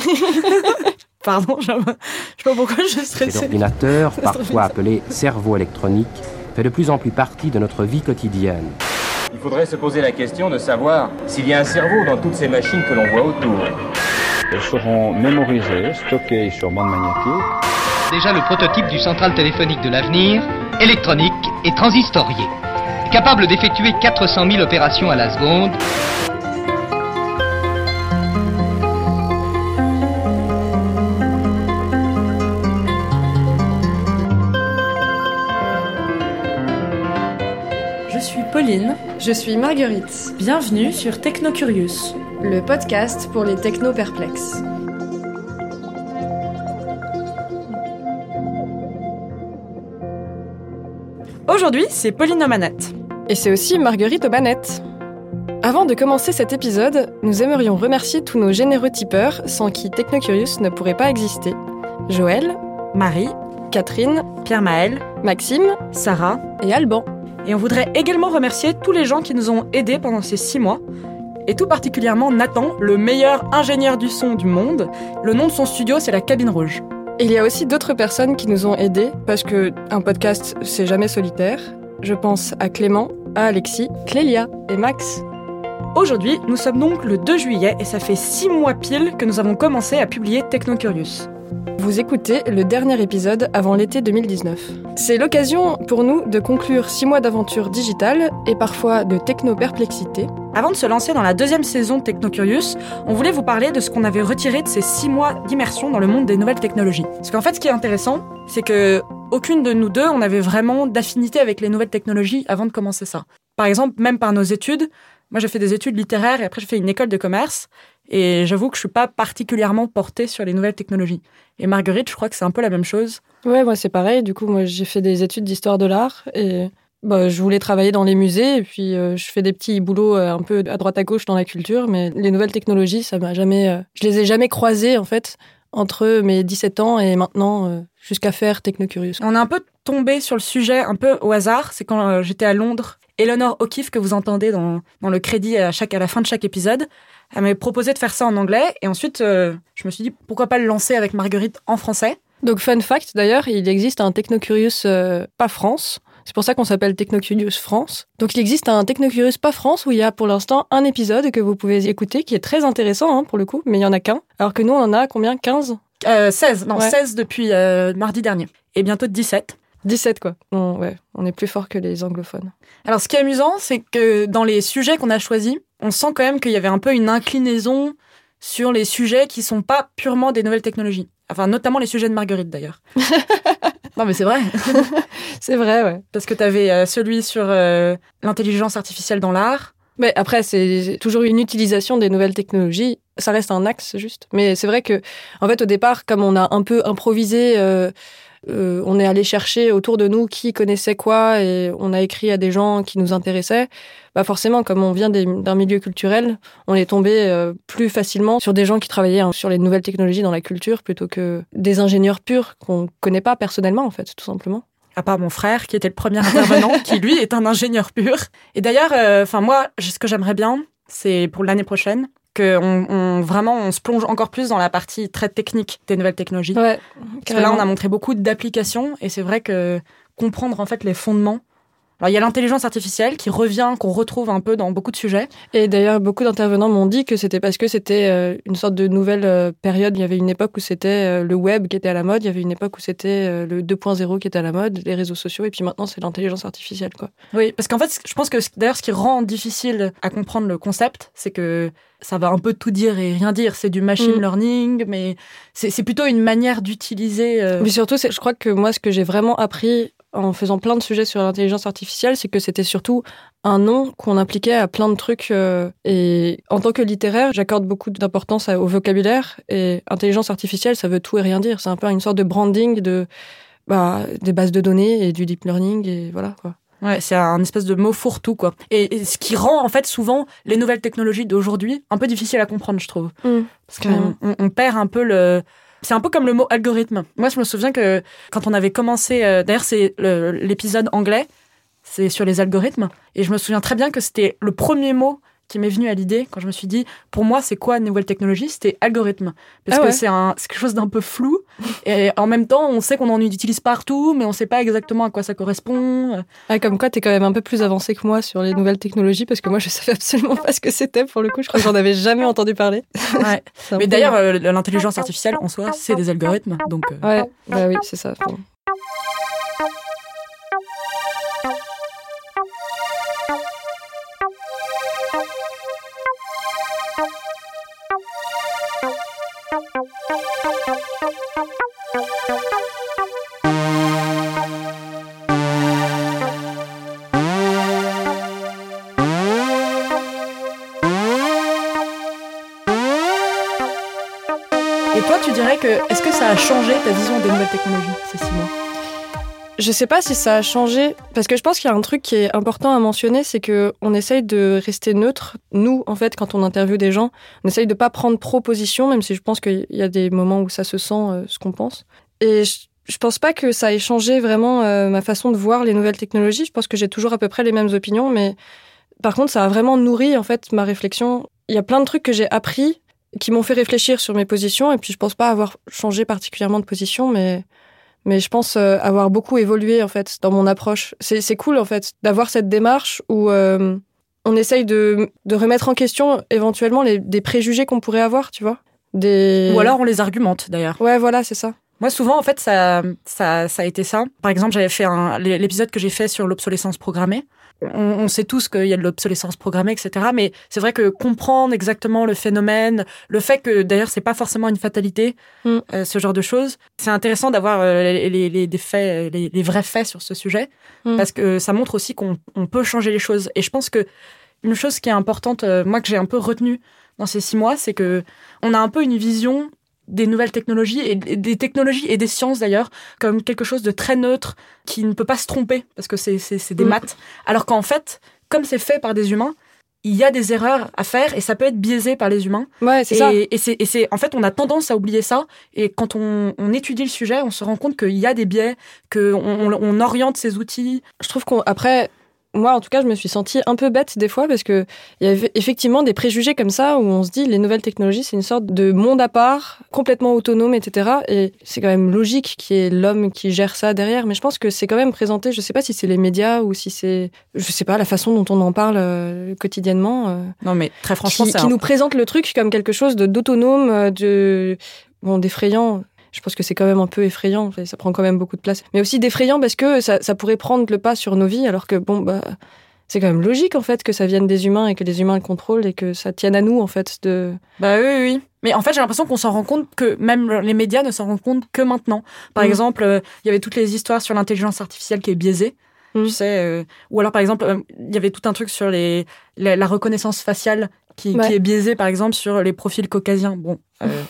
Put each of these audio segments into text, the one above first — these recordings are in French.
Pardon, je ne sais pas pourquoi je stressée. Cet ordinateur, parfois appelé cerveau électronique, fait de plus en plus partie de notre vie quotidienne. Il faudrait se poser la question de savoir s'il y a un cerveau dans toutes ces machines que l'on voit autour. Elles seront mémorisées, stockées sur bande magnétique. Déjà le prototype du central téléphonique de l'avenir, électronique et transistorié. Capable d'effectuer 400 000 opérations à la seconde. Pauline. Je suis Marguerite, Bienvenue sur Technocurious. le podcast pour les techno-perplexes. Aujourd'hui, c'est Pauline aux manettes. Et c'est aussi Marguerite aux manettes. Avant de commencer cet épisode, nous aimerions remercier tous nos généreux tipeurs sans qui Technocurious ne pourrait pas exister. Joël, Marie, Catherine, Pierre-Maël, Maxime Sarah. et Alban. Et on voudrait également remercier tous les gens qui nous ont aidés pendant ces six mois. Et tout particulièrement Nathan, le meilleur ingénieur du son du monde. Le nom de son studio, c'est la Cabine Rouge. Il y a aussi d'autres personnes qui nous ont aidés parce que un podcast, c'est jamais solitaire. Je pense à Clément, à Alexis, Clélia et Max. Aujourd'hui, nous sommes donc le 2 juillet et ça fait six mois pile que nous avons commencé à publier Technocurious. Vous écoutez le dernier épisode avant l'été 2019. C'est l'occasion pour nous de conclure six mois d'aventure digitale et parfois de techno-perplexité. Avant de se lancer dans la deuxième saison de Technocurious, on voulait vous parler de ce qu'on avait retiré de ces six mois d'immersion dans le monde des nouvelles technologies. Parce qu'en fait, ce qui est intéressant, c'est que aucune de nous deux, on avait vraiment d'affinité avec les nouvelles technologies avant de commencer ça. Par exemple, même par nos études, moi j'ai fait des études littéraires et après j'ai fait une école de commerce. Et j'avoue que je suis pas particulièrement portée sur les nouvelles technologies. Et Marguerite, je crois que c'est un peu la même chose. Ouais, moi c'est pareil. Du coup, moi j'ai fait des études d'histoire de l'art et bah, je voulais travailler dans les musées et puis euh, je fais des petits boulots euh, un peu à droite à gauche dans la culture. Mais les nouvelles technologies, ça m'a jamais, euh, je les ai jamais croisées en fait entre mes 17 ans et maintenant euh, jusqu'à faire Technocurious. On est un peu tombé sur le sujet un peu au hasard. C'est quand euh, j'étais à Londres. Eleanor O'Keeffe, que vous entendez dans, dans le crédit à, chaque, à la fin de chaque épisode, elle m'avait proposé de faire ça en anglais. Et ensuite, euh, je me suis dit, pourquoi pas le lancer avec Marguerite en français Donc fun fact d'ailleurs, il existe un Technocurious euh, pas France. C'est pour ça qu'on s'appelle Technocurious France. Donc il existe un Technocurious pas France où il y a pour l'instant un épisode que vous pouvez écouter qui est très intéressant hein, pour le coup, mais il y en a qu'un. Alors que nous on en a combien? 15 euh, 16, non, Ouais. 16 depuis euh, mardi dernier. Et bientôt 17. 17 quoi. On, ouais, on est plus fort que les anglophones. Alors, ce qui est amusant, c'est que dans les sujets qu'on a choisis, on sent quand même qu'il y avait un peu une inclinaison sur les sujets qui sont pas purement des nouvelles technologies. Enfin, notamment les sujets de Marguerite, d'ailleurs. non, mais c'est vrai. C'est vrai, ouais. Parce que tu avais celui sur euh, l'intelligence artificielle dans l'art. Mais après, c'est toujours une utilisation des nouvelles technologies. Ça reste un axe juste. Mais c'est vrai que, en fait, au départ, comme on a un peu improvisé, euh, euh, on est allé chercher autour de nous qui connaissait quoi et on a écrit à des gens qui nous intéressaient. Bah forcément, comme on vient d'un milieu culturel, on est tombé euh, plus facilement sur des gens qui travaillaient hein, sur les nouvelles technologies dans la culture plutôt que des ingénieurs purs qu'on connaît pas personnellement, en fait, tout simplement. À part mon frère, qui était le premier intervenant, qui lui est un ingénieur pur. Et d'ailleurs, euh, enfin moi, ce que j'aimerais bien, c'est pour l'année prochaine, que on, on- vraiment on se plonge encore plus dans la partie très technique des nouvelles technologies. Ouais. Parce que là, on a montré beaucoup d'applications et c'est vrai que comprendre en fait les fondements. Alors, il y a l'intelligence artificielle qui revient, qu'on retrouve un peu dans beaucoup de sujets. Et d'ailleurs, beaucoup d'intervenants m'ont dit que c'était parce que c'était euh, une sorte de nouvelle euh, période. Il y avait une époque où c'était euh, le web qui était à la mode, il y avait une époque où c'était le 2.0 qui était à la mode, les réseaux sociaux, et puis maintenant c'est l'intelligence artificielle. Quoi. Oui, parce qu'en fait, je pense que d'ailleurs, ce qui rend difficile à comprendre le concept, c'est que ça va un peu tout dire et rien dire. C'est du machine Mm. learning, mais c'est plutôt une manière d'utiliser. euh, Mais surtout, je crois que moi, ce que j'ai vraiment appris en faisant plein de sujets sur l'intelligence artificielle, c'est que c'était surtout un nom qu'on impliquait à plein de trucs. euh, et en tant que littéraire, j'accorde beaucoup d'importance au vocabulaire. Et intelligence artificielle, ça veut tout et rien dire. C'est un peu une sorte de branding de bah, des bases de données et du deep learning et voilà quoi. Ouais, c'est un espèce de mot fourre-tout, quoi. Et, et ce qui rend, en fait, souvent, les nouvelles technologies d'aujourd'hui un peu difficiles à comprendre, je trouve. Parce Carrément. qu'on on, on perd un peu le... C'est un peu comme le mot algorithme. Moi, je me souviens que quand on avait commencé... euh, D'ailleurs, c'est l'épisode anglais, c'est sur les algorithmes. Et je me souviens très bien que c'était le premier mot qui m'est venu à l'idée quand je me suis dit, pour moi, c'est quoi une nouvelle technologie? C'était algorithme. Parce Ah que c'est un- quelque chose d'un peu flou. et en même temps, on sait qu'on en utilise partout, mais on sait pas exactement à quoi ça correspond. Ah, comme quoi, t'es quand même un peu plus avancé que moi sur les nouvelles technologies, parce que moi, je savais absolument pas ce que c'était pour le coup. Je crois que j'en avais jamais entendu parler. Ouais. Mais d'ailleurs, euh, l'intelligence artificielle, en soi, c'est des algorithmes. Donc, euh, Ouais, bah oui, c'est ça. Enfin, Et toi, tu dirais que, est-ce que ça a changé ta vision des nouvelles technologies ces six mois Je sais pas si ça a changé, parce que je pense qu'il y a un truc qui est important à mentionner, c'est que on essaye de rester neutre. Nous, en fait, quand on interviewe des gens, on essaye de pas prendre trop position, même si je pense qu'il y a des moments où ça se sent euh, ce qu'on pense. Et je, je pense pas que ça ait changé vraiment euh, ma façon de voir les nouvelles technologies. Je pense que j'ai toujours à peu près les mêmes opinions, mais par contre, ça a vraiment nourri en fait ma réflexion. Il y a plein de trucs que j'ai appris qui m'ont fait réfléchir sur mes positions, et puis je pense pas avoir changé particulièrement de position, mais mais je pense euh, avoir beaucoup évolué en fait dans mon approche. C'est cool en fait d'avoir cette démarche où euh, on essaye de, de remettre en question éventuellement les, des préjugés qu'on pourrait avoir, tu vois. Des... Ou alors on les argumente d'ailleurs. Ouais, voilà, c'est ça. Moi, souvent, en fait, ça, ça, ça a été ça. Par exemple, j'avais fait un, l'épisode que j'ai fait sur l'obsolescence programmée. On, sait tous qu'il y a de l'obsolescence programmée, etc. Mais c'est vrai que comprendre exactement le phénomène, le fait que d'ailleurs c'est pas forcément une fatalité, Mm. euh, ce genre de choses, c'est intéressant d'avoir euh, les, les, faits, les, les vrais faits sur ce sujet, Mm. parce que ça montre aussi qu'on on peut changer les choses. Et je pense que une chose qui est importante, euh, moi que j'ai un peu retenue dans ces six mois, c'est que on a un peu une vision des nouvelles technologies et des technologies et des sciences d'ailleurs comme quelque chose de très neutre qui ne peut pas se tromper parce que c'est des Mm. maths alors qu'en fait comme c'est fait par des humains il y a des erreurs à faire et ça peut être biaisé par les humains Ouais, c'est ça. et, c'est en fait on a tendance à oublier ça et quand on, on étudie le sujet on se rend compte qu'il y a des biais que on, on- oriente ces outils Je trouve qu'on après moi en tout cas je me suis sentie un peu bête des fois parce que il y avait effectivement des préjugés comme ça où on se dit les nouvelles technologies c'est une sorte de monde à part complètement autonome etc et c'est quand même logique qu'il y ait l'homme qui gère ça derrière mais je pense que c'est quand même présenté je sais pas si c'est les médias ou si c'est je sais pas la façon dont on en parle euh, quotidiennement euh, non mais très franchement qui, c'est qui nous présente le truc comme quelque chose d'autonome, euh, de bon d'effrayant. Je pense que c'est quand même un peu effrayant, ça prend quand même beaucoup de place. Mais aussi d'effrayant parce que ça, ça pourrait prendre le pas sur nos vies, alors que bon bah c'est quand même logique en fait que ça vienne des humains et que les humains le contrôlent et que ça tienne à nous en fait de. Bah oui, oui. Mais en fait, j'ai l'impression qu'on s'en rend compte que même les médias ne s'en rendent compte que maintenant. Par Mm. exemple, euh, il y avait toutes les histoires sur l'intelligence artificielle qui est biaisée. Mm. Tu sais, euh, ou alors par exemple, euh, il y avait tout un truc sur les, la, la reconnaissance faciale qui, Ouais. qui est biaisée, par exemple, sur les profils caucasiens. Bon, euh,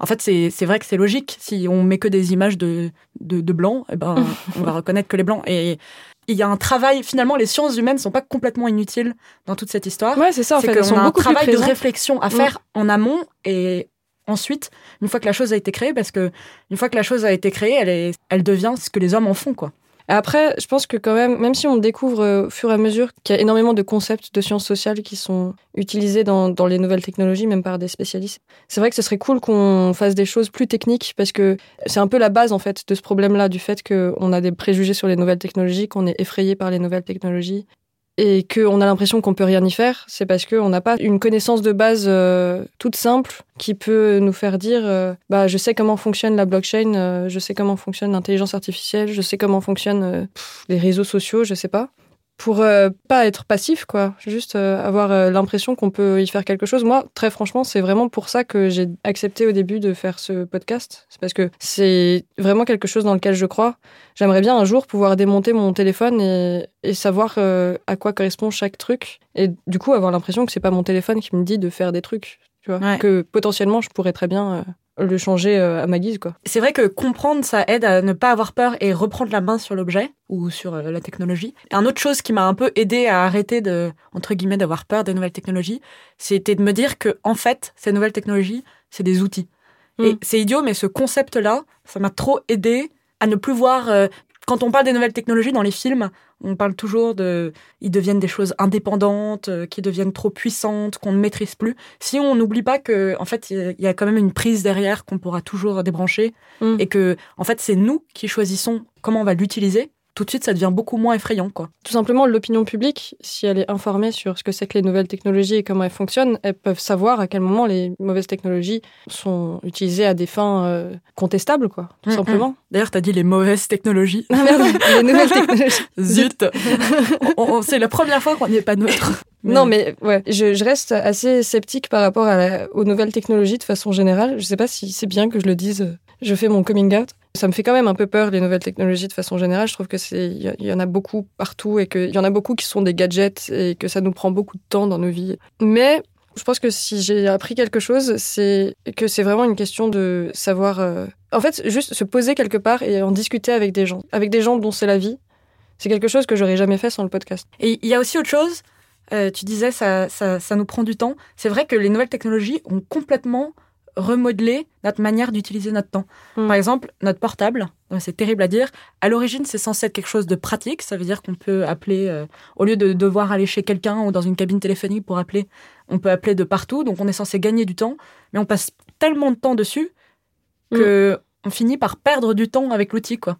en fait, c'est, vrai que c'est logique. Si on met que des images de, de, de blancs, eh ben, on va reconnaître que les blancs. Et il y a un travail. Finalement, les sciences humaines sont pas complètement inutiles dans toute cette histoire Ouais c'est ça en fait. Elles sont a un beaucoup plus travail de réflexion à Mm. faire en amont et ensuite, une fois que la chose a été créée, parce que une fois que la chose a été créée, elle, est, elle devient ce que les hommes en font, quoi. Après, je pense que quand même, même si on découvre euh, au fur et à mesure qu'il y a énormément de concepts de sciences sociales qui sont utilisés dans, dans les nouvelles technologies, même par des spécialistes, c'est vrai que ce serait cool qu'on fasse des choses plus techniques parce que c'est un peu la base en fait de ce problème-là, du fait qu'on a des préjugés sur les nouvelles technologies, qu'on est effrayé par les nouvelles technologies et qu'on a l'impression qu'on peut rien y faire, c'est parce qu'on n'a pas une connaissance de base euh, toute simple qui peut nous faire dire euh, bah je sais comment fonctionne la blockchain, euh, je sais comment fonctionne l'intelligence artificielle, je sais comment fonctionnent les réseaux sociaux, je sais pas. Pour euh, pas être passif, quoi. Juste euh, avoir euh, l'impression qu'on peut y faire quelque chose. Moi, très franchement, c'est vraiment pour ça que j'ai accepté au début de faire ce podcast. C'est parce que c'est vraiment quelque chose dans lequel je crois. J'aimerais bien un jour pouvoir démonter mon téléphone et, et savoir euh, à quoi correspond chaque truc. Et du coup, avoir l'impression que c'est pas mon téléphone qui me dit de faire des trucs. Tu vois Ouais. Que potentiellement, je pourrais très bien euh, le changer euh, à ma guise, quoi. C'est vrai que comprendre, ça aide à ne pas avoir peur et reprendre la main sur l'objet ou sur euh, la technologie. Un autre chose qui m'a un peu aidé à arrêter de, entre guillemets, d'avoir peur des nouvelles technologies, c'était de me dire que, en fait, ces nouvelles technologies, c'est des outils. Et Mm. c'est idiot, mais ce concept-là, ça m'a trop aidé à ne plus voir euh, quand on parle des nouvelles technologies dans les films, on parle toujours de, ils deviennent des choses indépendantes, euh, qui deviennent trop puissantes, qu'on ne maîtrise plus. Si on n'oublie pas que, en fait, il y a quand même une prise derrière qu'on pourra toujours débrancher, Mm. et que, en fait, c'est nous qui choisissons comment on va l'utiliser. Tout de suite, ça devient beaucoup moins effrayant, quoi. Tout simplement, l'opinion publique, si elle est informée sur ce que c'est que les nouvelles technologies et comment elles fonctionnent, elles peuvent savoir à quel moment les mauvaises technologies sont utilisées à des fins euh, contestables, quoi, tout Mm, simplement. D'ailleurs, t'as dit les mauvaises technologies. Ah merde, les nouvelles technologies. Zut. C'est la première fois qu'on n'y est pas neutre. Non, mais ouais, je, je reste assez sceptique par rapport à la- aux nouvelles technologies de façon générale. Je sais pas si c'est bien que je le dise. euh, Je fais mon coming out. Ça me fait quand même un peu peur les nouvelles technologies de façon générale. Je trouve que c'est il y, en a beaucoup partout et qu'il y en a beaucoup qui sont des gadgets et que ça nous prend beaucoup de temps dans nos vies. Mais je pense que si j'ai appris quelque chose, c'est que c'est vraiment une question de savoir. euh, En fait, juste se poser quelque part et en discuter avec des gens, avec des gens dont c'est la vie. C'est quelque chose que j'aurais jamais fait sans le podcast. Et il y a aussi autre chose. euh, tu disais, ça, ça nous prend du temps. C'est vrai que les nouvelles technologies ont complètement remodelé notre manière d'utiliser notre temps. Mm. Par exemple, notre portable, euh, c'est terrible à dire, à l'origine, c'est censé être quelque chose de pratique. Ça veut dire qu'on peut appeler, euh, au lieu de devoir aller chez quelqu'un ou dans une cabine téléphonique pour appeler, on peut appeler de partout. Donc, on est censé gagner du temps. Mais on passe tellement de temps dessus que on finit par perdre du temps avec l'outil, quoi.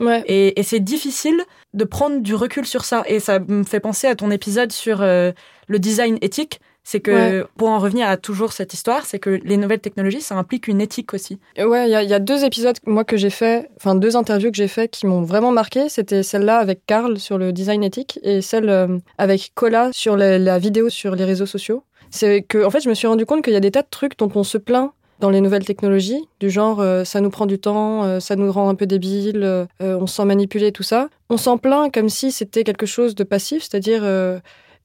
Ouais. Et, et c'est difficile de prendre du recul sur ça. Et ça me fait penser à ton épisode sur euh, le design éthique. C'est que, pour en revenir à toujours cette histoire, c'est que les nouvelles technologies, ça implique une éthique aussi. Ouais, il y, a- il y a deux épisodes moi que j'ai fait, enfin deux interviews que j'ai fait qui m'ont vraiment marqué. C'était celle-là avec Karl sur le design éthique et celle euh, avec Cola sur la, la vidéo sur les réseaux sociaux. C'est que en fait, je me suis rendu compte qu'il y a des tas de trucs dont on se plaint dans les nouvelles technologies, du genre euh, ça nous prend du temps, euh, ça nous rend un peu débiles, euh, on se sent manipulé, tout ça. On s'en plaint comme si c'était quelque chose de passif, c'est-à-dire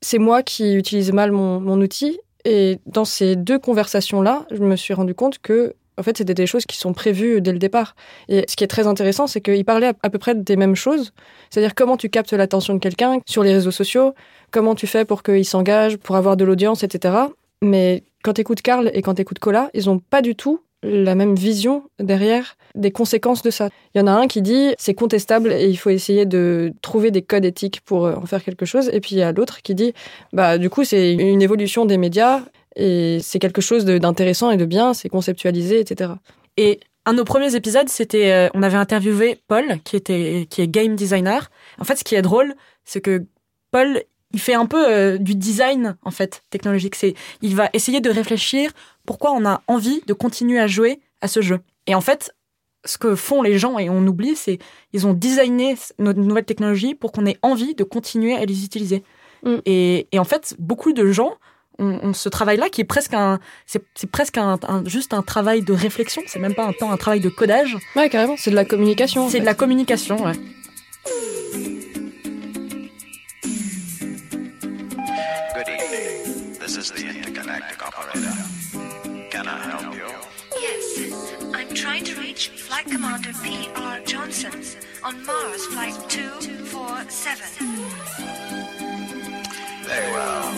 c'est moi qui utilise mal mon, outil. Et dans ces deux conversations-là, je me suis rendu compte que en fait, c'était des choses qui sont prévues dès le départ. Et ce qui est très intéressant, c'est qu'il parlait à, peu près des mêmes choses. C'est-à-dire comment tu captes l'attention de quelqu'un sur les réseaux sociaux, comment tu fais pour qu'il s'engage, pour avoir de l'audience, etc. Mais quand tu écoutes Karl et quand tu écoutes Cola, ils ont pas du tout la même vision derrière des conséquences de ça. Il y en a un qui dit c'est contestable et il faut essayer de trouver des codes éthiques pour euh, en faire quelque chose. Et puis il y a l'autre qui dit bah du coup c'est une évolution des médias et c'est quelque chose d'intéressant et de bien, c'est conceptualisé, etc. Et un de nos premiers épisodes, c'était, euh, on avait interviewé Paul, qui était, qui est game designer. En fait, ce qui est drôle, c'est que Paul, il fait un peu euh, du design en fait technologique. C'est, il va essayer de réfléchir pourquoi on a envie de continuer à jouer à ce jeu. Et en fait, ce que font les gens et on oublie, c'est ils ont designé nos nouvelles technologies pour qu'on ait envie de continuer à les utiliser. Mm. Et, et en fait, beaucoup de gens ont, ont ce travail-là qui est presque un, c'est c'est presque un, un- juste un travail de réflexion. C'est même pas un temps un travail de codage. Ouais, carrément, c'est de la communication. en C'est fait. de la communication. Ouais. Good evening. This is the trying to reach Flight Commander P.R. Johnson on Mars Flight 247. Very well.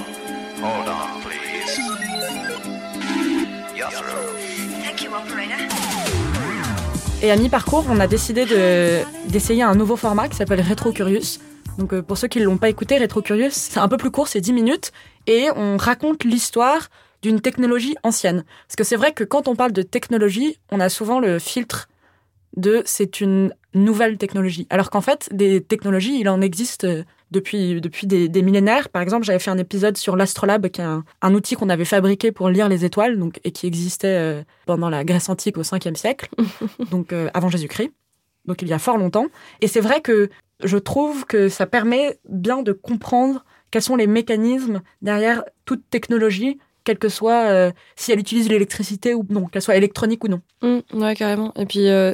Hold on, please. You're through. Thank you, operator. Et à mi-parcours, on a décidé de- d'essayer un nouveau format qui s'appelle Retro Curious. Donc euh, pour ceux qui ne l'ont pas écouté, Retro Curious, c'est un peu plus court, c'est 10 minutes, et on raconte l'histoire d'une technologie ancienne. Parce que c'est vrai que quand on parle de technologie, on a souvent le filtre de c'est une nouvelle technologie. Alors qu'en fait, des technologies, il en existe euh, depuis, depuis des, des millénaires. Par exemple, j'avais fait un épisode sur l'Astrolabe, qui est un, un outil qu'on avait fabriqué pour lire les étoiles, donc, et qui existait euh, pendant la Grèce antique au 5e siècle, donc euh, avant Jésus-Christ, donc il y a fort longtemps. Et c'est vrai que je trouve que ça permet bien de comprendre quels sont les mécanismes derrière toute technologie, quelle que soit euh, si elle utilise l'électricité ou non, qu'elle soit électronique ou non. Mm, ouais, carrément. Et puis, euh,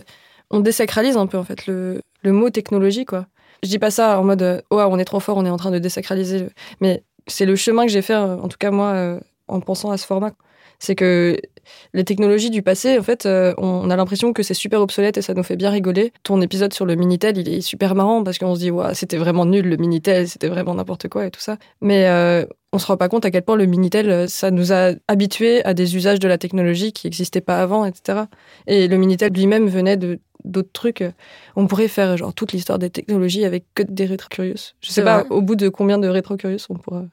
on désacralise un peu, en fait, le, le mot technologie, quoi. Je dis pas ça en mode, oh, on est trop fort, on est en train de désacraliser. Mais c'est le chemin que j'ai fait, en tout cas, moi, en pensant à ce format. C'est que les technologies du passé, en fait, on a l'impression que c'est super obsolète et ça nous fait bien rigoler. Ton épisode sur le Minitel, il est super marrant parce qu'on se dit, c'était vraiment nul le Minitel, c'était vraiment n'importe quoi et tout ça. Mais on se rend pas compte à quel point le Minitel, euh, ça nous a habitués à des usages de la technologie qui n'existaient pas avant, etc. Et le Minitel lui-même venait de d'autres trucs. euh, On pourrait faire genre toute l'histoire des technologies avec que des rétrocurious. Je sais pas vrai. au bout de combien de rétrocurious on pourra.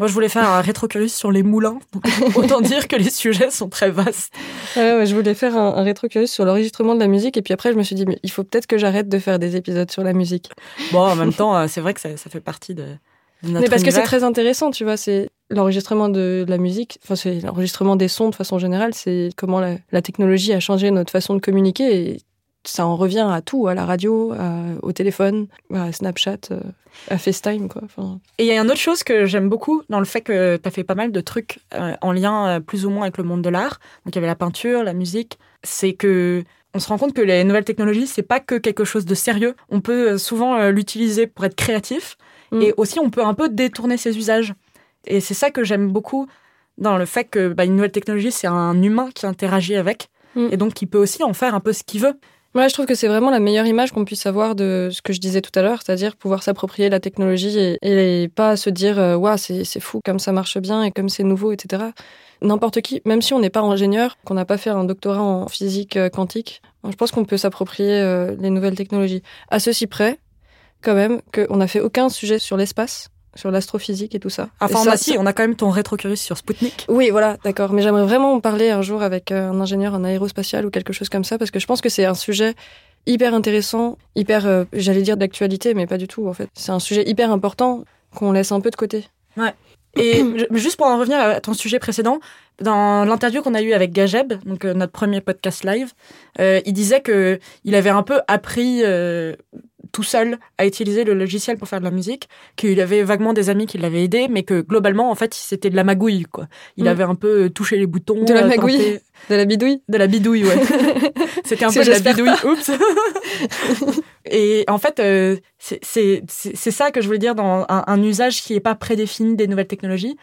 Moi, je voulais faire un rétrocurious sur les moulins. Donc, autant dire que les sujets sont très vastes. Ouais, ouais, je voulais faire un, un rétrocurious sur l'enregistrement de la musique et puis après je me suis dit mais il faut peut-être que j'arrête de faire des épisodes sur la musique. Bon, en même temps, euh, c'est vrai que ça, ça fait partie de notre Mais parce que c'est très intéressant, tu vois, c'est l'enregistrement de la musique, enfin c'est l'enregistrement des sons de façon générale, c'est comment la, la technologie a changé notre façon de communiquer et ça en revient à tout, à la radio, à- au téléphone, à Snapchat, euh, à FaceTime, quoi. Enfin, Et il y a une autre chose que j'aime beaucoup dans le fait que tu as fait pas mal de trucs euh, en lien euh, plus ou moins avec le monde de l'art. Donc il y avait la peinture, la musique. C'est que on se rend compte que les nouvelles technologies, c'est pas que quelque chose de sérieux. On peut souvent euh, l'utiliser pour être créatif Mm. et aussi on peut un peu détourner ses usages. Et c'est ça que j'aime beaucoup dans le fait que bah, une nouvelle technologie, c'est un humain qui interagit avec Mm. et donc qui peut aussi en faire un peu ce qu'il veut. Moi, je trouve que c'est vraiment la meilleure image qu'on puisse avoir de ce que je disais tout à l'heure, c'est-à-dire pouvoir s'approprier la technologie et, et pas se dire Ouah, c'est c'est fou comme ça marche bien et comme c'est nouveau, etc. N'importe qui, même si on n'est pas ingénieur, qu'on n'a pas fait un doctorat en physique euh, quantique, je pense qu'on peut s'approprier euh, les nouvelles technologies. À ceci près, quand même, qu'on n'a fait aucun sujet sur l'espace, sur l'astrophysique et tout ça. Enfin, Et ça, bah, si, on a quand même ton rétrocurious sur Spoutnik. oui, voilà, d'accord. Mais j'aimerais vraiment en parler un jour avec euh, un ingénieur en aérospatial ou quelque chose comme ça, parce que je pense que c'est un sujet hyper intéressant, hyper, euh, j'allais dire d'actualité, mais pas du tout, en fait. C'est un sujet hyper important qu'on laisse un peu de côté. Et je- juste pour en revenir à ton sujet précédent, dans l'interview qu'on a eue avec Gajeb, donc euh, notre premier podcast live, euh, il disait que il avait un peu appris tout seul à utiliser le logiciel pour faire de la musique, qu'il avait vaguement des amis qui l'avaient aidé, mais que globalement, en fait, c'était de la magouille, quoi. Il Mm. avait un peu touché les boutons. De la euh, magouille tenté- De la bidouille De la bidouille, ouais. C'était un peu de la bidouille. Oups. Et en fait, euh, c'est- ça que je voulais dire dans un, un usage qui n'est pas prédéfini des nouvelles technologies.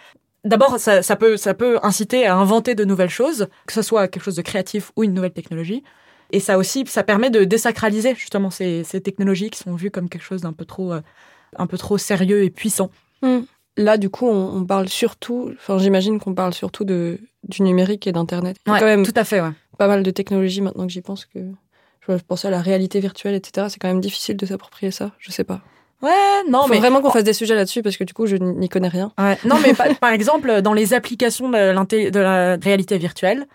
D'abord, ça, ça, peut, ça peut inciter à inventer de nouvelles choses, que ce soit quelque chose de créatif ou une nouvelle technologie. Et ça aussi, ça permet de désacraliser justement ces, ces technologies qui sont vues comme quelque chose d'un peu trop, euh, un peu trop sérieux et puissant. Hmm. Là, du coup, on, on parle surtout, enfin, j'imagine qu'on parle surtout de, du numérique et d'Internet. A quand même tout à fait, ouais. pas mal de technologies maintenant que j'y pense que. Je pensais à la réalité virtuelle, etc. C'est quand même difficile de s'approprier ça. Je sais pas. Ouais, non, Faut mais vraiment qu'on fasse des sujets là-dessus parce que du coup, je n'y connais rien. Ouais. Non, mais par, exemple, dans les applications de, l'inté- de la réalité virtuelle,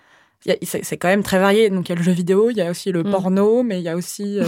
c'est quand même très varié. Donc, il y a le jeu vidéo, il y a aussi le Mm. porno, mais il y a aussi. euh,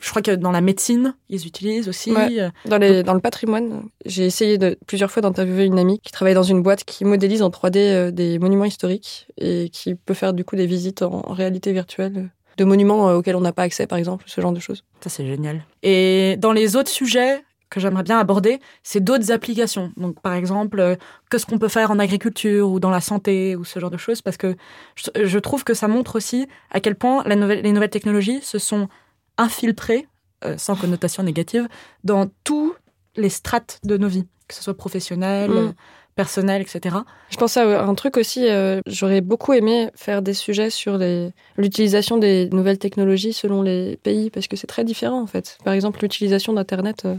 je crois que dans la médecine, ils utilisent aussi. Ouais. euh, Dans, les, dans le patrimoine, j'ai essayé de, plusieurs fois d'interviewer une amie qui travaille dans une boîte qui modélise en 3D euh, des monuments historiques et qui peut faire du coup des visites en, en réalité virtuelle de monuments auxquels on n'a pas accès, par exemple, ce genre de choses. Ça, c'est génial. Et dans les autres sujets que j'aimerais bien aborder, c'est d'autres applications. Donc, par exemple, euh, que ce qu'on peut faire en agriculture ou dans la santé ou ce genre de choses, parce que je, je trouve que ça montre aussi à quel point la nouvelle- les nouvelles technologies se sont infiltrées, euh, sans connotation négative, dans tous les strates de nos vies, que ce soit professionnel, Mm. Personnel, etc. Je pense à un truc aussi, euh, j'aurais beaucoup aimé faire des sujets sur l'utilisation des nouvelles technologies selon les pays, parce que c'est très différent en fait. Par exemple, l'utilisation d'Internet euh,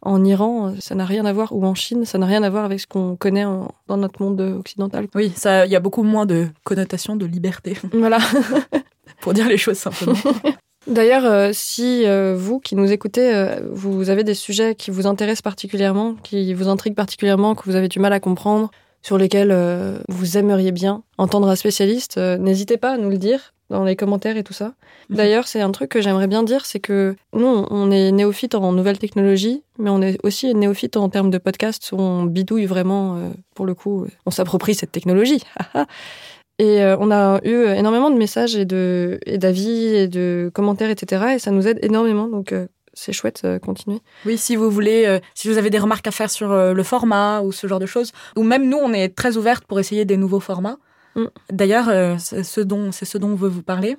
en Iran, euh, ça n'a rien à voir, ou en Chine, ça n'a rien à voir avec ce qu'on connaît en- dans notre monde occidental. Oui, il y a beaucoup moins de connotation de liberté, Voilà. pour dire les choses simplement. D'ailleurs, euh, si euh, vous qui nous écoutez, euh, vous avez des sujets qui vous intéressent particulièrement, qui vous intriguent particulièrement, que vous avez du mal à comprendre, sur lesquels vous aimeriez bien entendre un spécialiste, n'hésitez pas à nous le dire dans les commentaires et tout ça. Mhm. D'ailleurs, c'est un truc que j'aimerais bien dire, c'est que nous, on est néophytes en nouvelles technologies, mais on est aussi néophytes en termes de podcast où on bidouille vraiment, pour le coup, on s'approprie cette technologie. Et euh, on a eu énormément de messages et de et d'avis et de commentaires, etc. Et ça nous aide énormément. Donc euh, c'est chouette, euh, continuez. Oui, si vous voulez, euh, si vous avez des remarques à faire sur euh, le format ou ce genre de choses, ou même nous, on est très ouverte pour essayer des nouveaux formats. Mm. D'ailleurs, euh, c'est ce dont c'est ce dont on veut vous parler.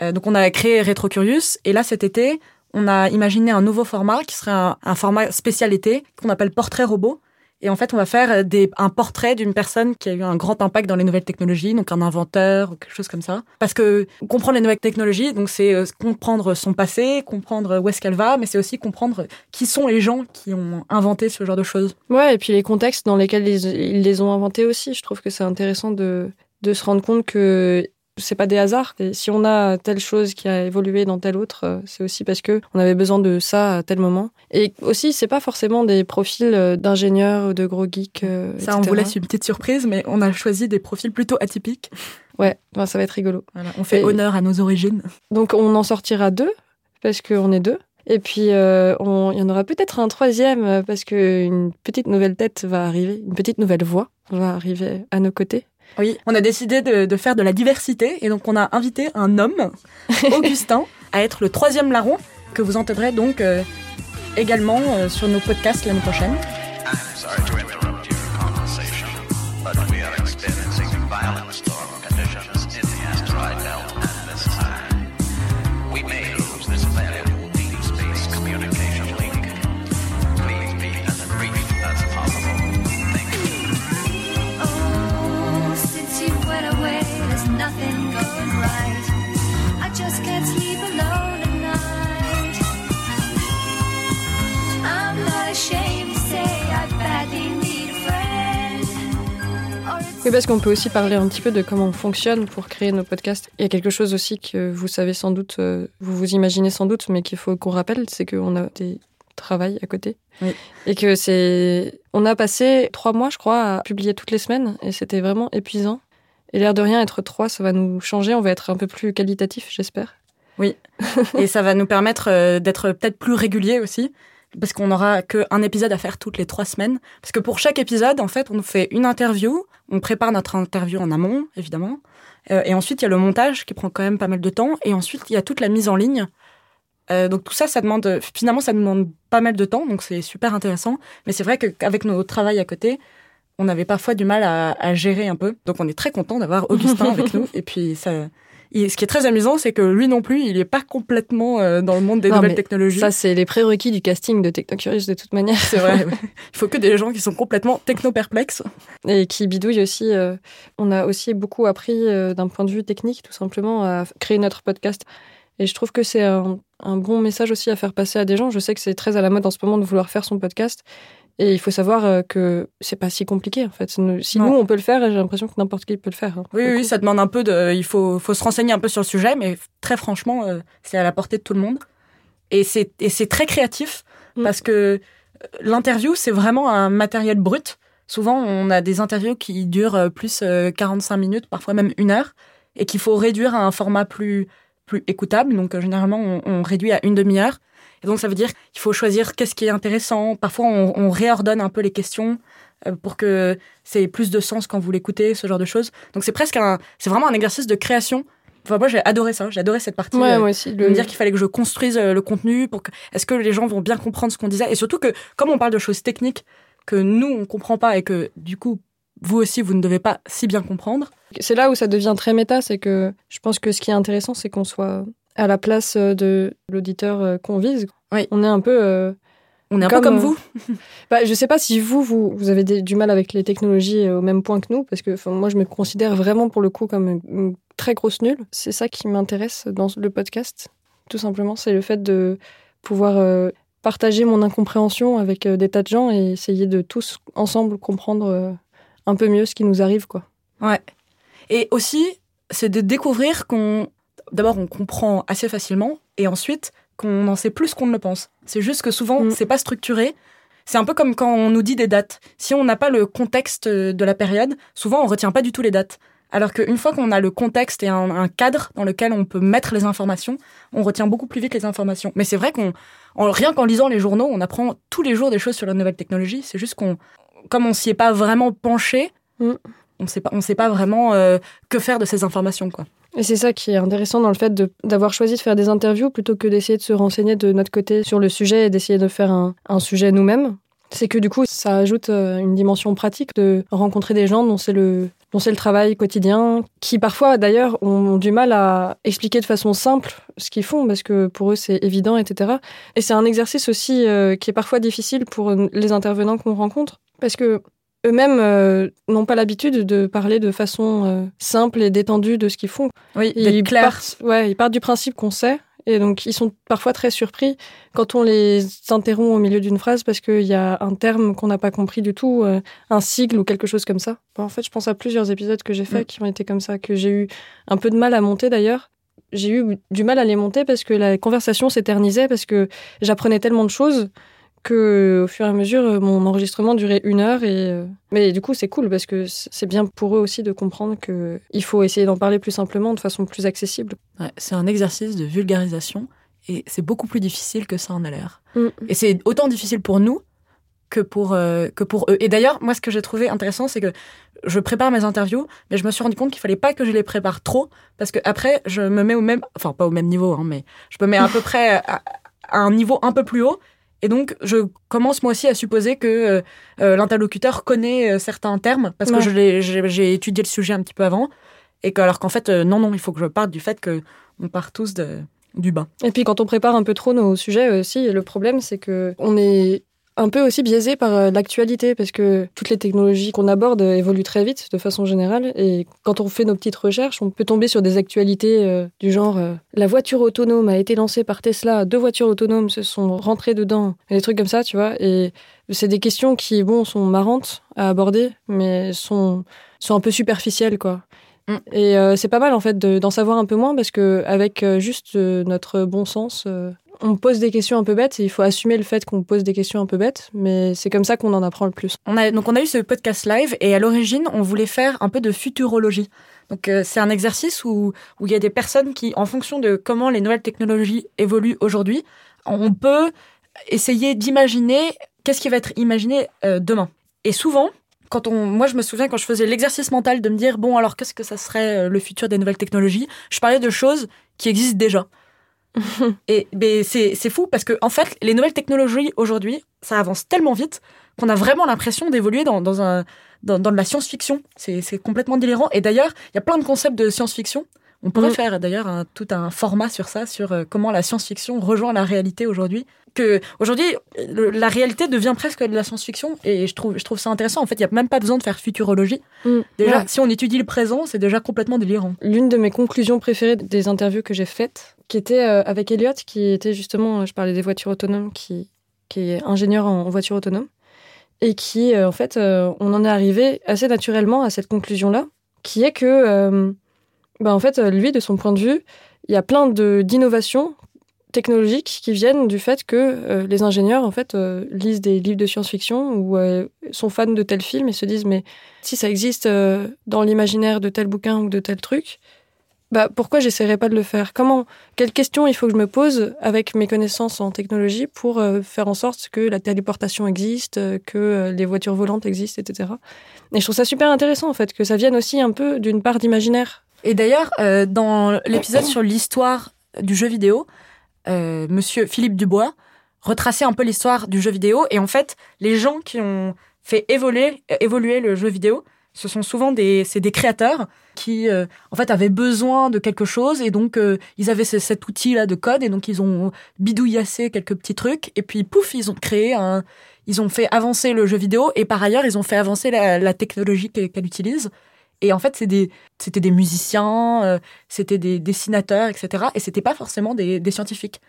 Euh, donc, on a créé RetroCurious, et là, cet été, on a imaginé un nouveau format qui serait un, un format spécial été qu'on appelle Portrait Robot. Et en fait, on va faire des, un portrait d'une personne qui a eu un grand impact dans les nouvelles technologies, donc un inventeur ou quelque chose comme ça. Parce que comprendre les nouvelles technologies, donc c'est euh, comprendre son passé, comprendre où est-ce qu'elle va, mais c'est aussi comprendre qui sont les gens qui ont inventé ce genre de choses. Ouais, et puis les contextes dans lesquels ils, les ont inventés aussi. Je trouve que c'est intéressant de se rendre compte que c'est pas des hasards. Et si on a telle chose qui a évolué dans telle autre, euh, c'est aussi parce que on avait besoin de ça à tel moment. Et aussi, c'est pas forcément des profils euh, d'ingénieurs ou de gros geeks. euh, Ça, on vous laisse une petite surprise, mais on a choisi des profils plutôt atypiques. Ouais, ben, ça va être rigolo. Voilà, on fait Et- honneur à nos origines. Donc on en sortira deux parce qu'on est deux. Et puis euh, on- il y en aura peut-être un troisième parce que une petite nouvelle tête va arriver, une petite nouvelle voix va arriver à nos côtés. Oui, on a décidé de, de faire de la diversité et donc on a invité un homme, Augustin, à être le troisième larron que vous entendrez donc euh, également euh, sur nos podcasts l'année prochaine. Oui, parce qu'on peut aussi parler un petit peu de comment on fonctionne pour créer nos podcasts. Il y a quelque chose aussi que vous savez sans doute, euh, vous vous imaginez sans doute, mais qu'il faut qu'on rappelle, c'est qu'on a des travail à côté. Oui. Et que c'est. On a passé trois mois, je crois, à publier toutes les semaines, et c'était vraiment épuisant. Et l'air de rien, être trois, ça va nous changer. On va être un peu plus qualitatif, j'espère. Et ça va nous permettre euh, d'être peut-être plus réguliers aussi, parce qu'on n'aura qu'un épisode à faire toutes les trois semaines. Parce que pour chaque épisode, en fait, on fait une interview, on prépare notre interview en amont, évidemment, Euh, et ensuite il y a le montage qui prend quand même pas mal de temps, et ensuite il y a toute la mise en ligne. Euh, donc tout ça, ça demande finalement ça demande pas mal de temps, donc c'est super intéressant. Mais c'est vrai qu'avec nos travail à côté, on avait parfois du mal à, à gérer un peu. Donc on est très content d'avoir Augustin avec nous. Et puis ça, il- ce qui est très amusant, c'est que lui non plus, il est pas complètement euh, dans le monde des Non, nouvelles technologies. Ça, c'est les prérequis du casting de Technocurious de toute manière. c'est vrai. Il faut que des gens qui sont complètement techno-perplexes. Et qui bidouille aussi. euh, on a aussi beaucoup appris euh, d'un point de vue technique, tout simplement, à créer notre podcast. Et je trouve que c'est un, un bon message aussi à faire passer à des gens. Je sais que c'est très à la mode en ce moment de vouloir faire son podcast. Et il faut savoir euh, que c'est pas si compliqué, en fait. Si Non. nous, on peut le faire, j'ai l'impression que n'importe qui peut le faire. hein, Oui, le oui, ça demande un peu de. Il faut, faut se renseigner un peu sur le sujet, mais très franchement, euh, c'est à la portée de tout le monde. Et c'est et c'est très créatif Mm. parce que euh, l'interview, c'est vraiment un matériel brut. Souvent, on a des interviews qui durent plus euh, 45 minutes, parfois même une heure, et qu'il faut réduire à un format plus, plus écoutable. Donc, généralement, on, on réduit à une demi-heure. Et donc, ça veut dire qu'il faut choisir qu'est-ce qui est intéressant. Parfois, on, on réordonne un peu les questions euh, pour que ait plus de sens quand vous l'écoutez, ce genre de choses. Donc, c'est presque un, c'est vraiment un exercice de création. Enfin, moi, j'ai adoré ça. J'ai adoré cette partie. Ouais, euh, moi aussi. de me dire qu'il fallait que je construise euh, le contenu pour que est-ce que les gens vont bien comprendre ce qu'on disait? Et surtout que comme on parle de choses techniques que nous on comprend pas et que du coup vous aussi vous ne devez pas si bien comprendre C'est là où ça devient très méta, c'est que je pense que ce qui est intéressant, c'est qu'on soit à la place de l'auditeur qu'on vise. Oui. On est un peu. euh, on est un Comme, peu comme euh, vous Bah, je sais pas si vous, vous, vous avez des- du mal avec les technologies euh, au même point que nous, parce que moi, je me considère vraiment pour le coup comme une, une très grosse nulle. C'est ça qui m'intéresse dans le podcast, tout simplement. C'est le fait de pouvoir euh, partager mon incompréhension avec euh, des tas de gens et essayer de tous ensemble comprendre un peu mieux ce qui nous arrive, quoi. ouais et aussi c'est de découvrir qu'on d'abord on comprend assez facilement et ensuite qu'on en sait plus qu'on ne le pense c'est juste que souvent Mm. c'est pas structuré c'est un peu comme quand on nous dit des dates. Si on n'a pas le contexte de la période, souvent on retient pas du tout les dates. Alors qu'une fois qu'on a le contexte et un, un cadre dans lequel on peut mettre les informations, on retient beaucoup plus vite les informations. Mais c'est vrai qu'on, en- rien qu'en lisant les journaux, on apprend tous les jours des choses sur la nouvelle technologie. C'est juste qu'on, comme on s'y est pas vraiment penché, Mm. on sait pas, on sait pas vraiment euh, que faire de ces informations, quoi. Et c'est ça qui est intéressant dans le fait d'avoir choisi de faire des interviews plutôt que d'essayer de se renseigner de notre côté sur le sujet et d'essayer de faire un, sujet nous-mêmes. C'est que du coup, ça ajoute euh, une dimension pratique de rencontrer des gens dont c'est le, dont c'est le travail quotidien, qui parfois d'ailleurs ont du mal à expliquer de façon simple ce qu'ils font parce que pour eux c'est évident, etc. Et c'est un exercice aussi euh, qui est parfois difficile pour les intervenants qu'on rencontre parce que eux-mêmes euh, n'ont pas l'habitude de parler de façon euh, simple et détendue de ce qu'ils font. Oui, Ils clair. partent, ouais, ils partent du principe qu'on sait Et donc, ils sont parfois très surpris quand on les interrompt au milieu d'une phrase parce qu'il y a un terme qu'on n'a pas compris du tout, euh, un sigle ou quelque chose comme ça. Bon, en fait, je pense à plusieurs épisodes que j'ai faits Mm. qui ont été comme ça, que j'ai eu un peu de mal à monter d'ailleurs. J'ai eu du mal à les monter parce que la conversation s'éternisait, parce que j'apprenais tellement de choses que au fur et à mesure, euh, mon enregistrement durait une heure. Et, euh, Mais du coup, c'est cool parce que c'est bien pour eux aussi de comprendre que il faut essayer d'en parler plus simplement, de façon plus accessible. Ouais, c'est un exercice de vulgarisation et c'est beaucoup plus difficile que ça en a l'air. Mm. Et c'est autant difficile pour nous que pour, euh, que pour eux. Et d'ailleurs, moi, ce que j'ai trouvé intéressant, c'est que je prépare mes interviews, mais je me suis rendu compte qu'il fallait pas que je les prépare trop, parce que après, je me mets au même, enfin pas au même niveau, hein, mais je me mets à peu près à, à un niveau un peu plus haut. Et donc, je commence moi aussi à supposer que euh, euh, l'interlocuteur connaît euh, certains termes, parce que Ouais. j'ai étudié le sujet un petit peu avant, et que, alors qu'en fait, euh, non, non, il faut que je parte du fait que on part tous de, du bas. Et puis quand on prépare un peu trop nos sujets aussi, le problème c'est que on est un peu aussi biaisé par euh, l'actualité parce que toutes les technologies qu'on aborde euh, évoluent très vite de façon générale et quand on fait nos petites recherches, on peut tomber sur des actualités euh, du genre euh, la voiture autonome a été lancée par Tesla, deux voitures autonomes se sont rentrées dedans, et des trucs comme ça, tu vois, et c'est des questions qui bon sont marrantes à aborder mais sont sont un peu superficielles quoi. Mm. Et euh, c'est pas mal en fait de- d'en savoir un peu moins parce que avec juste notre bon sens, on pose des questions un peu bêtes et il faut assumer le fait qu'on pose des questions un peu bêtes, mais c'est comme ça qu'on en apprend le plus. Donc on a eu ce podcast live et à l'origine, on voulait faire un peu de futurologie. Donc euh, c'est un exercice où, où il y a des personnes qui, en fonction de comment les nouvelles technologies évoluent aujourd'hui, on peut essayer d'imaginer qu'est-ce qui va être imaginé euh, demain. Et souvent, quand on, moi je me souviens quand je faisais l'exercice mental de me dire bon alors qu'est-ce que ça serait euh, le futur des nouvelles technologies, je parlais de choses qui existent déjà. Et c'est fou parce que en fait, les nouvelles technologies aujourd'hui, ça avance tellement vite qu'on a vraiment l'impression d'évoluer dans, dans, dans, dans de la science-fiction. C'est complètement délirant. Et d'ailleurs, il y a plein de concepts de science-fiction. On pourrait Mm. faire d'ailleurs un- tout un format sur ça, sur euh, comment la science-fiction rejoint la réalité aujourd'hui. Que aujourd'hui, le- la réalité devient presque de la science-fiction et je trouve, je trouve ça intéressant. En fait, il n'y a même pas besoin de faire futurologie. Déjà, Ouais. si on étudie le présent, c'est déjà complètement délirant. L'une de mes conclusions préférées des interviews que j'ai faites, qui était euh, avec Elliot, qui était justement, euh, je parlais des voitures autonomes, qui, qui est ingénieur en voitures autonomes, et qui, euh, en fait, on en est arrivé assez naturellement à cette conclusion-là, qui est que, bah, en fait, euh, lui, de son point de vue, il y a plein d'innovations technologiques qui viennent du fait que euh, les ingénieurs, en fait, euh, lisent des livres de science-fiction ou sont fans de tel film et se disent, mais si ça existe dans l'imaginaire de tel bouquin ou de tel truc, bah, pourquoi j'essaierais pas de le faire? Comment Quelles questions il faut que je me pose avec mes connaissances en technologie pour faire en sorte que la téléportation existe, que les voitures volantes existent, etc. Et je trouve ça super intéressant en fait que ça vienne aussi un peu d'une part d'imaginaire. Et d'ailleurs, euh, dans l'épisode sur l'histoire du jeu vidéo, euh, Monsieur Philippe Dubois retraçait un peu l'histoire du jeu vidéo. Et en fait, les gens qui ont fait évoluer, euh, le jeu vidéo, ce sont souvent des, des créateurs qui, euh, en fait, avaient besoin de quelque chose et donc ils avaient ce- cet outil-là de code et donc ils ont bidouillassé quelques petits trucs et puis pouf, ils ont créé ils ont fait avancer le jeu vidéo et par ailleurs ils ont fait avancer la, technologie qu'elle utilise. Et en fait, c'était des musiciens, euh, c'était des dessinateurs, etc. Et c'était pas forcément des scientifiques.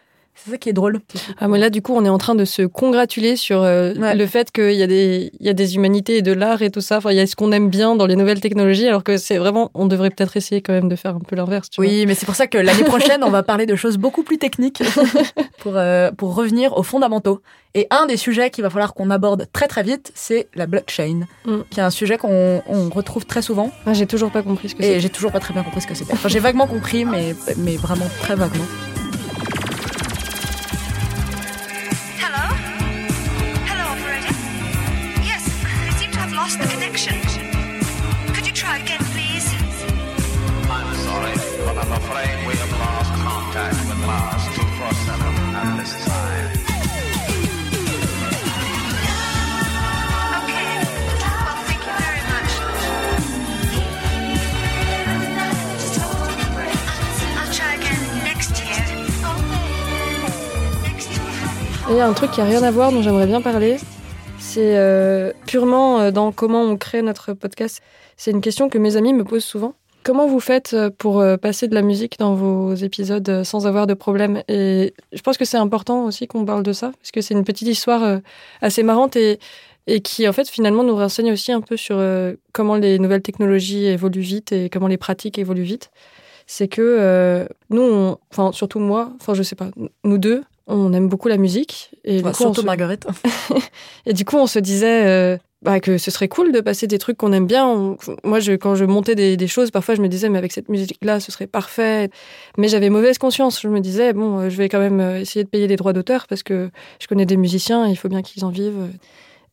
C'est ça qui est drôle. Ah, mais là, du coup, on est en train de se congratuler sur euh, Ouais. le fait qu'il y, a des- il y a des humanités et de l'art et tout ça. Enfin, il y a ce qu'on aime bien dans les nouvelles technologies, alors que c'est vraiment, on devrait peut-être essayer quand même de faire un peu l'inverse. vois. Oui, mais c'est pour ça que l'année prochaine, on va parler de choses beaucoup plus techniques pour, euh, pour revenir aux fondamentaux. Et un des sujets qu'il va falloir qu'on aborde très très vite, c'est la blockchain, Mm. qui est un sujet qu'on on retrouve très souvent. Ah, j'ai toujours pas compris ce que Et c'est. j'ai toujours pas très bien compris ce que c'était. Enfin, j'ai vaguement compris, mais, mais vraiment très vaguement. Il y a un truc qui a rien à voir dont j'aimerais bien parler. C'est euh, purement euh, dans comment on crée notre podcast. C'est une question que mes amis me posent souvent. comment vous faites euh, pour passer de la musique dans vos épisodes sans avoir de problème? Et je pense que c'est important aussi qu'on parle de ça, parce que c'est une petite histoire assez marrante et, qui, en fait, finalement, nous renseigne aussi un peu sur comment les nouvelles technologies évoluent vite et comment les pratiques évoluent vite. C'est que nous, enfin, surtout moi, enfin, je sais pas, nous deux, on aime beaucoup la musique. Et, du coup, on surtout se- Marguerite. et du coup, on se disait euh, bah, que ce serait cool de passer des trucs qu'on aime bien. On- moi, je, quand je montais des, des choses, parfois, je me disais, mais avec cette musique-là, ce serait parfait. Mais j'avais mauvaise conscience. Je me disais, bon, euh, je vais quand même euh, essayer de payer les droits d'auteur parce que je connais des musiciens, et il faut bien qu'ils en vivent.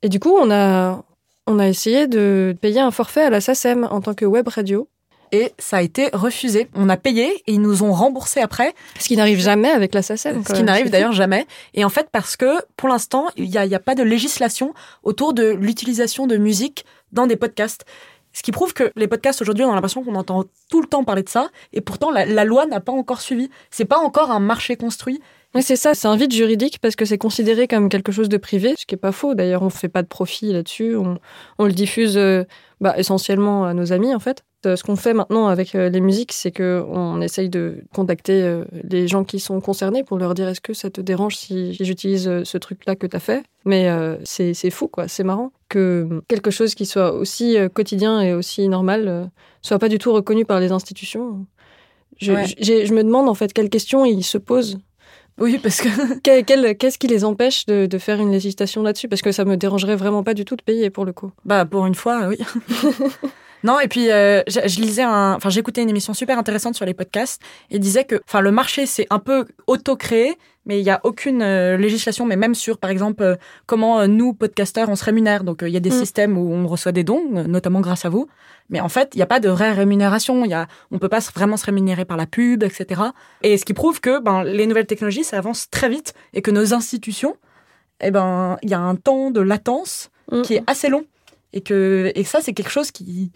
Et du coup, on a, on a essayé de payer un forfait à la SACEM en tant que web radio, Et ça a été refusé. On a payé et ils nous ont remboursé après. ce qui n'arrive jamais avec la SACEM. Ce qui n'arrive d'ailleurs jamais. Et en fait, parce que pour l'instant, il n'y a, y a pas de législation autour de l'utilisation de musique dans des podcasts. Ce qui prouve que les podcasts aujourd'hui, on a l'impression qu'on entend tout le temps parler de ça. Et pourtant, la, la loi n'a pas encore suivi. C'est pas encore un marché construit. Oui, c'est ça, c'est un vide juridique parce que c'est considéré comme quelque chose de privé, ce qui est pas faux. D'ailleurs, on fait pas de profit là-dessus. On, on le diffuse euh, bah, essentiellement à nos amis, en fait. Euh, Ce qu'on fait maintenant avec euh, les musiques, c'est que on essaye de contacter euh, les gens qui sont concernés pour leur dire est-ce que ça te dérange si j'utilise ce truc-là que tu as fait? Mais euh, c'est fou, quoi. C'est marrant que quelque chose qui soit aussi quotidien et aussi normal euh, soit pas du tout reconnu par les institutions. Je, Ouais. j'ai- je me demande en fait quelles questions ils se posent Oui, parce que Qu'est-ce qui les empêche de, de faire une législation là-dessus? Parce que ça me dérangerait vraiment pas du tout de payer pour le coup. Bah pour une fois, oui. non, et puis euh, je, je lisais un, enfin j'écoutais une émission super intéressante sur les podcasts et disait que, enfin le marché c'est un peu auto-créé, mais il y a aucune euh, législation, mais même sur par exemple euh, comment nous podcasteurs on se rémunère. Donc il y a des Mm. systèmes où on reçoit des dons, notamment grâce à vous. Mais en fait, il n'y a pas de vraie rémunération. Il y a, on peut pas vraiment se rémunérer par la pub, etc. Et ce qui prouve que ben, les nouvelles technologies, ça avance très vite et que nos institutions, eh ben, il y a un temps de latence Mm. qui est assez long. Et que et ça, c'est quelque chose qui,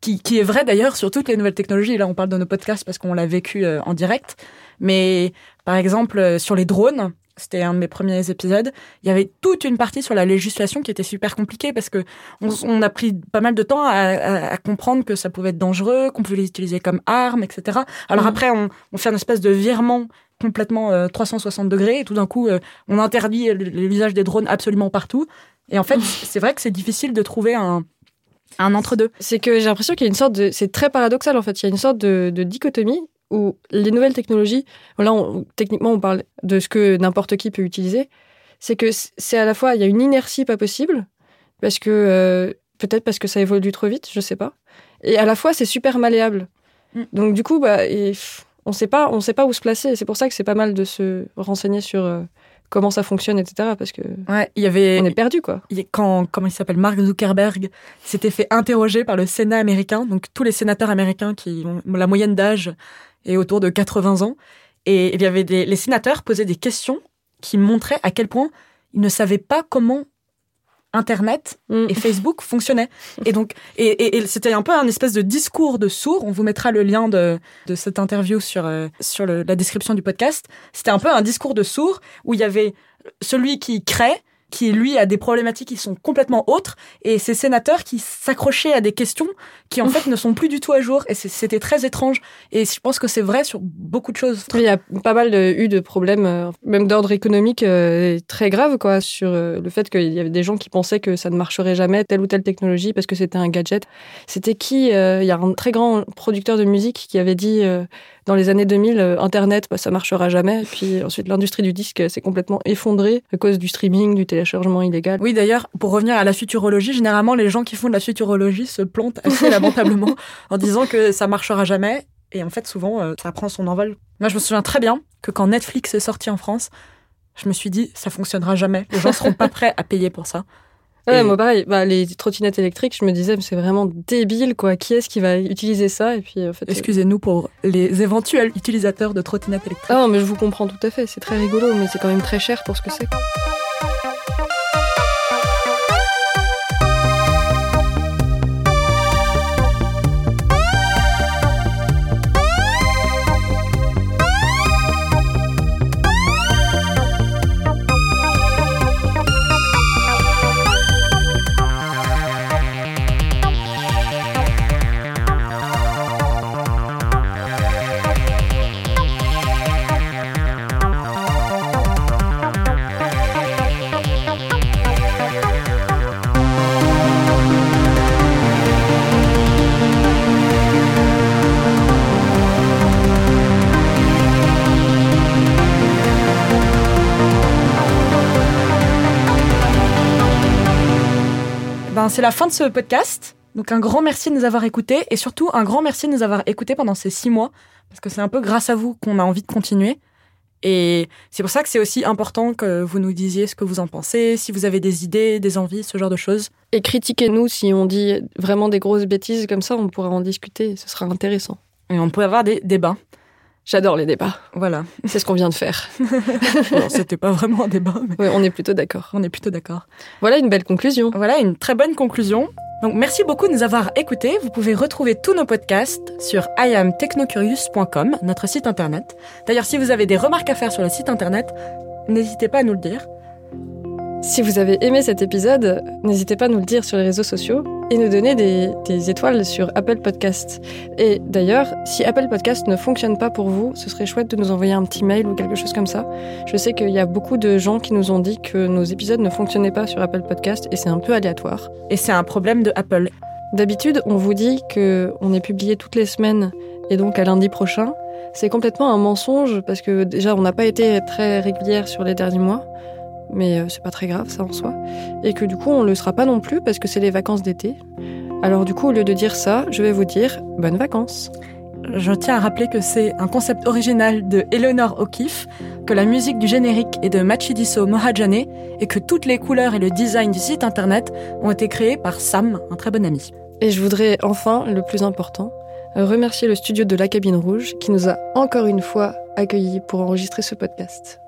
qui, qui est vrai d'ailleurs sur toutes les nouvelles technologies. Là, on parle de nos podcasts parce qu'on l'a vécu euh, en direct. Mais par exemple, euh, sur les drones, c'était un de mes premiers épisodes, il y avait toute une partie sur la législation qui était super compliquée parce que on, on a pris pas mal de temps à, à- à comprendre que ça pouvait être dangereux, qu'on pouvait les utiliser comme armes, etc. Alors Mhm. après, on, on fait un espèce de virement complètement euh, 360 degrés et tout d'un coup, euh, on interdit l'usage des drones absolument partout. Et en fait, c'est vrai que c'est difficile de trouver un, un entre-deux. C'est que j'ai l'impression qu'il y a une sorte de. C'est très paradoxal en fait. Il y a une sorte de, de dichotomie où les nouvelles technologies. Là, on- techniquement, on parle de ce que n'importe qui peut utiliser. C'est que c'est à la fois. Il y a une inertie pas possible, parce que. euh, Peut-être parce que ça évolue trop vite, je sais pas. Et à la fois, c'est super malléable. Mm. Donc, du coup, bah, et, on sait pas, on sait pas où se placer. C'est pour ça que c'est pas mal de se renseigner sur euh, comment ça fonctionne, etc. Parce que Ouais, il y avait on est perdu, quoi. il quand comment il s'appelle Mark Zuckerberg s'était fait interroger par le Sénat américain, donc tous les sénateurs américains qui ont la moyenne d'âge est autour de 80 ans, et il y avait des, les sénateurs posaient des questions qui montraient à quel point ils ne savaient pas comment Internet Mm. et Facebook fonctionnaient. Et donc, et, et- et c'était un peu un espèce de discours de sourd. On vous mettra le lien de, de cette interview sur, euh, sur le- la description du podcast. C'était un peu un discours de sourd où il y avait celui qui crée, qui lui a des problématiques qui sont complètement autres, et ces sénateurs qui s'accrochaient à des questions qui en fait ne sont plus du tout à jour. Et c'était très étrange. Et je pense que c'est vrai sur beaucoup de choses. Il y a pas mal de, eu de problèmes, euh, même d'ordre économique, euh, très graves, quoi, sur euh, le fait qu'il y avait des gens qui pensaient que ça ne marcherait jamais, telle ou telle technologie, parce que c'était un gadget. C'était qui euh, Il y a un très grand producteur de musique qui avait dit euh, dans les années 2000, euh, Internet, bah, ça marchera jamais. Et puis ensuite, l'industrie du disque s'est complètement effondrée à cause du streaming, du téléchargement illégal. Oui, d'ailleurs, pour revenir à la futurologie, généralement, les gens qui font de la futurologie se plantent assez lamentablement en disant que ça marchera jamais. Et en fait, souvent, euh, ça prend son envol. Moi, je me souviens très bien que quand Netflix est sorti en France, je me suis dit, ça fonctionnera jamais. Les gens seront pas prêts à payer pour ça. Ouais, Et- moi pareil, bah, les trottinettes électriques, je me disais, mais c'est vraiment débile, quoi. Qui est-ce qui va utiliser ça? Et puis, en fait, euh, Excusez-nous pour les éventuels utilisateurs de trottinettes électriques. Ah non, mais je vous comprends tout à fait. C'est très rigolo, mais c'est quand même très cher pour ce que c'est. Ben, c'est la fin de ce podcast. Donc un grand merci de nous avoir écoutés et surtout un grand merci de nous avoir écoutés pendant ces six mois parce que c'est un peu grâce à vous qu'on a envie de continuer. Et c'est pour ça que c'est aussi important que vous nous disiez ce que vous en pensez, si vous avez des idées, des envies, ce genre de choses. Et critiquez-nous si on dit vraiment des grosses bêtises comme ça, on pourra en discuter, ce sera intéressant. Et on peut avoir des débats. J'adore les débats, Voilà. c'est ce qu'on vient de faire. C'était pas vraiment un débat, mais Ouais, on est plutôt d'accord. on est plutôt d'accord. Voilà une belle conclusion. Voilà une très bonne conclusion. Donc merci beaucoup de nous avoir écoutés. Vous pouvez retrouver tous nos podcasts sur iamtechnocurious.com, notre site internet. D'ailleurs, si vous avez des remarques à faire sur le site internet, n'hésitez pas à nous le dire. Si vous avez aimé cet épisode, n'hésitez pas à nous le dire sur les réseaux sociaux et nous donner des, des étoiles sur Apple Podcast. Et d'ailleurs, si Apple Podcast ne fonctionne pas pour vous, ce serait chouette de nous envoyer un petit mail ou quelque chose comme ça. Je sais qu'il y a beaucoup de gens qui nous ont dit que nos épisodes ne fonctionnaient pas sur Apple Podcast et c'est un peu aléatoire. Et c'est un problème de Apple. D'habitude, on vous dit que on est publié toutes les semaines et donc à lundi prochain. C'est complètement un mensonge parce que déjà on n'a pas été très régulière sur les derniers mois, mais euh, c'est pas très grave ça en soi. Et que du coup on le sera pas non plus parce que c'est les vacances d'été. Alors du coup au lieu de dire ça, je vais vous dire bonnes vacances. Je tiens à rappeler que c'est un concept original de Eleanor O'Keeffe, que la musique du générique est de Machidiso Mohajane et que toutes les couleurs et le design du site internet ont été créés par Sam, un très bon ami. Et je voudrais enfin, le plus important, remercier le studio de la Cabine Rouge qui nous a encore une fois accueillis pour enregistrer ce podcast.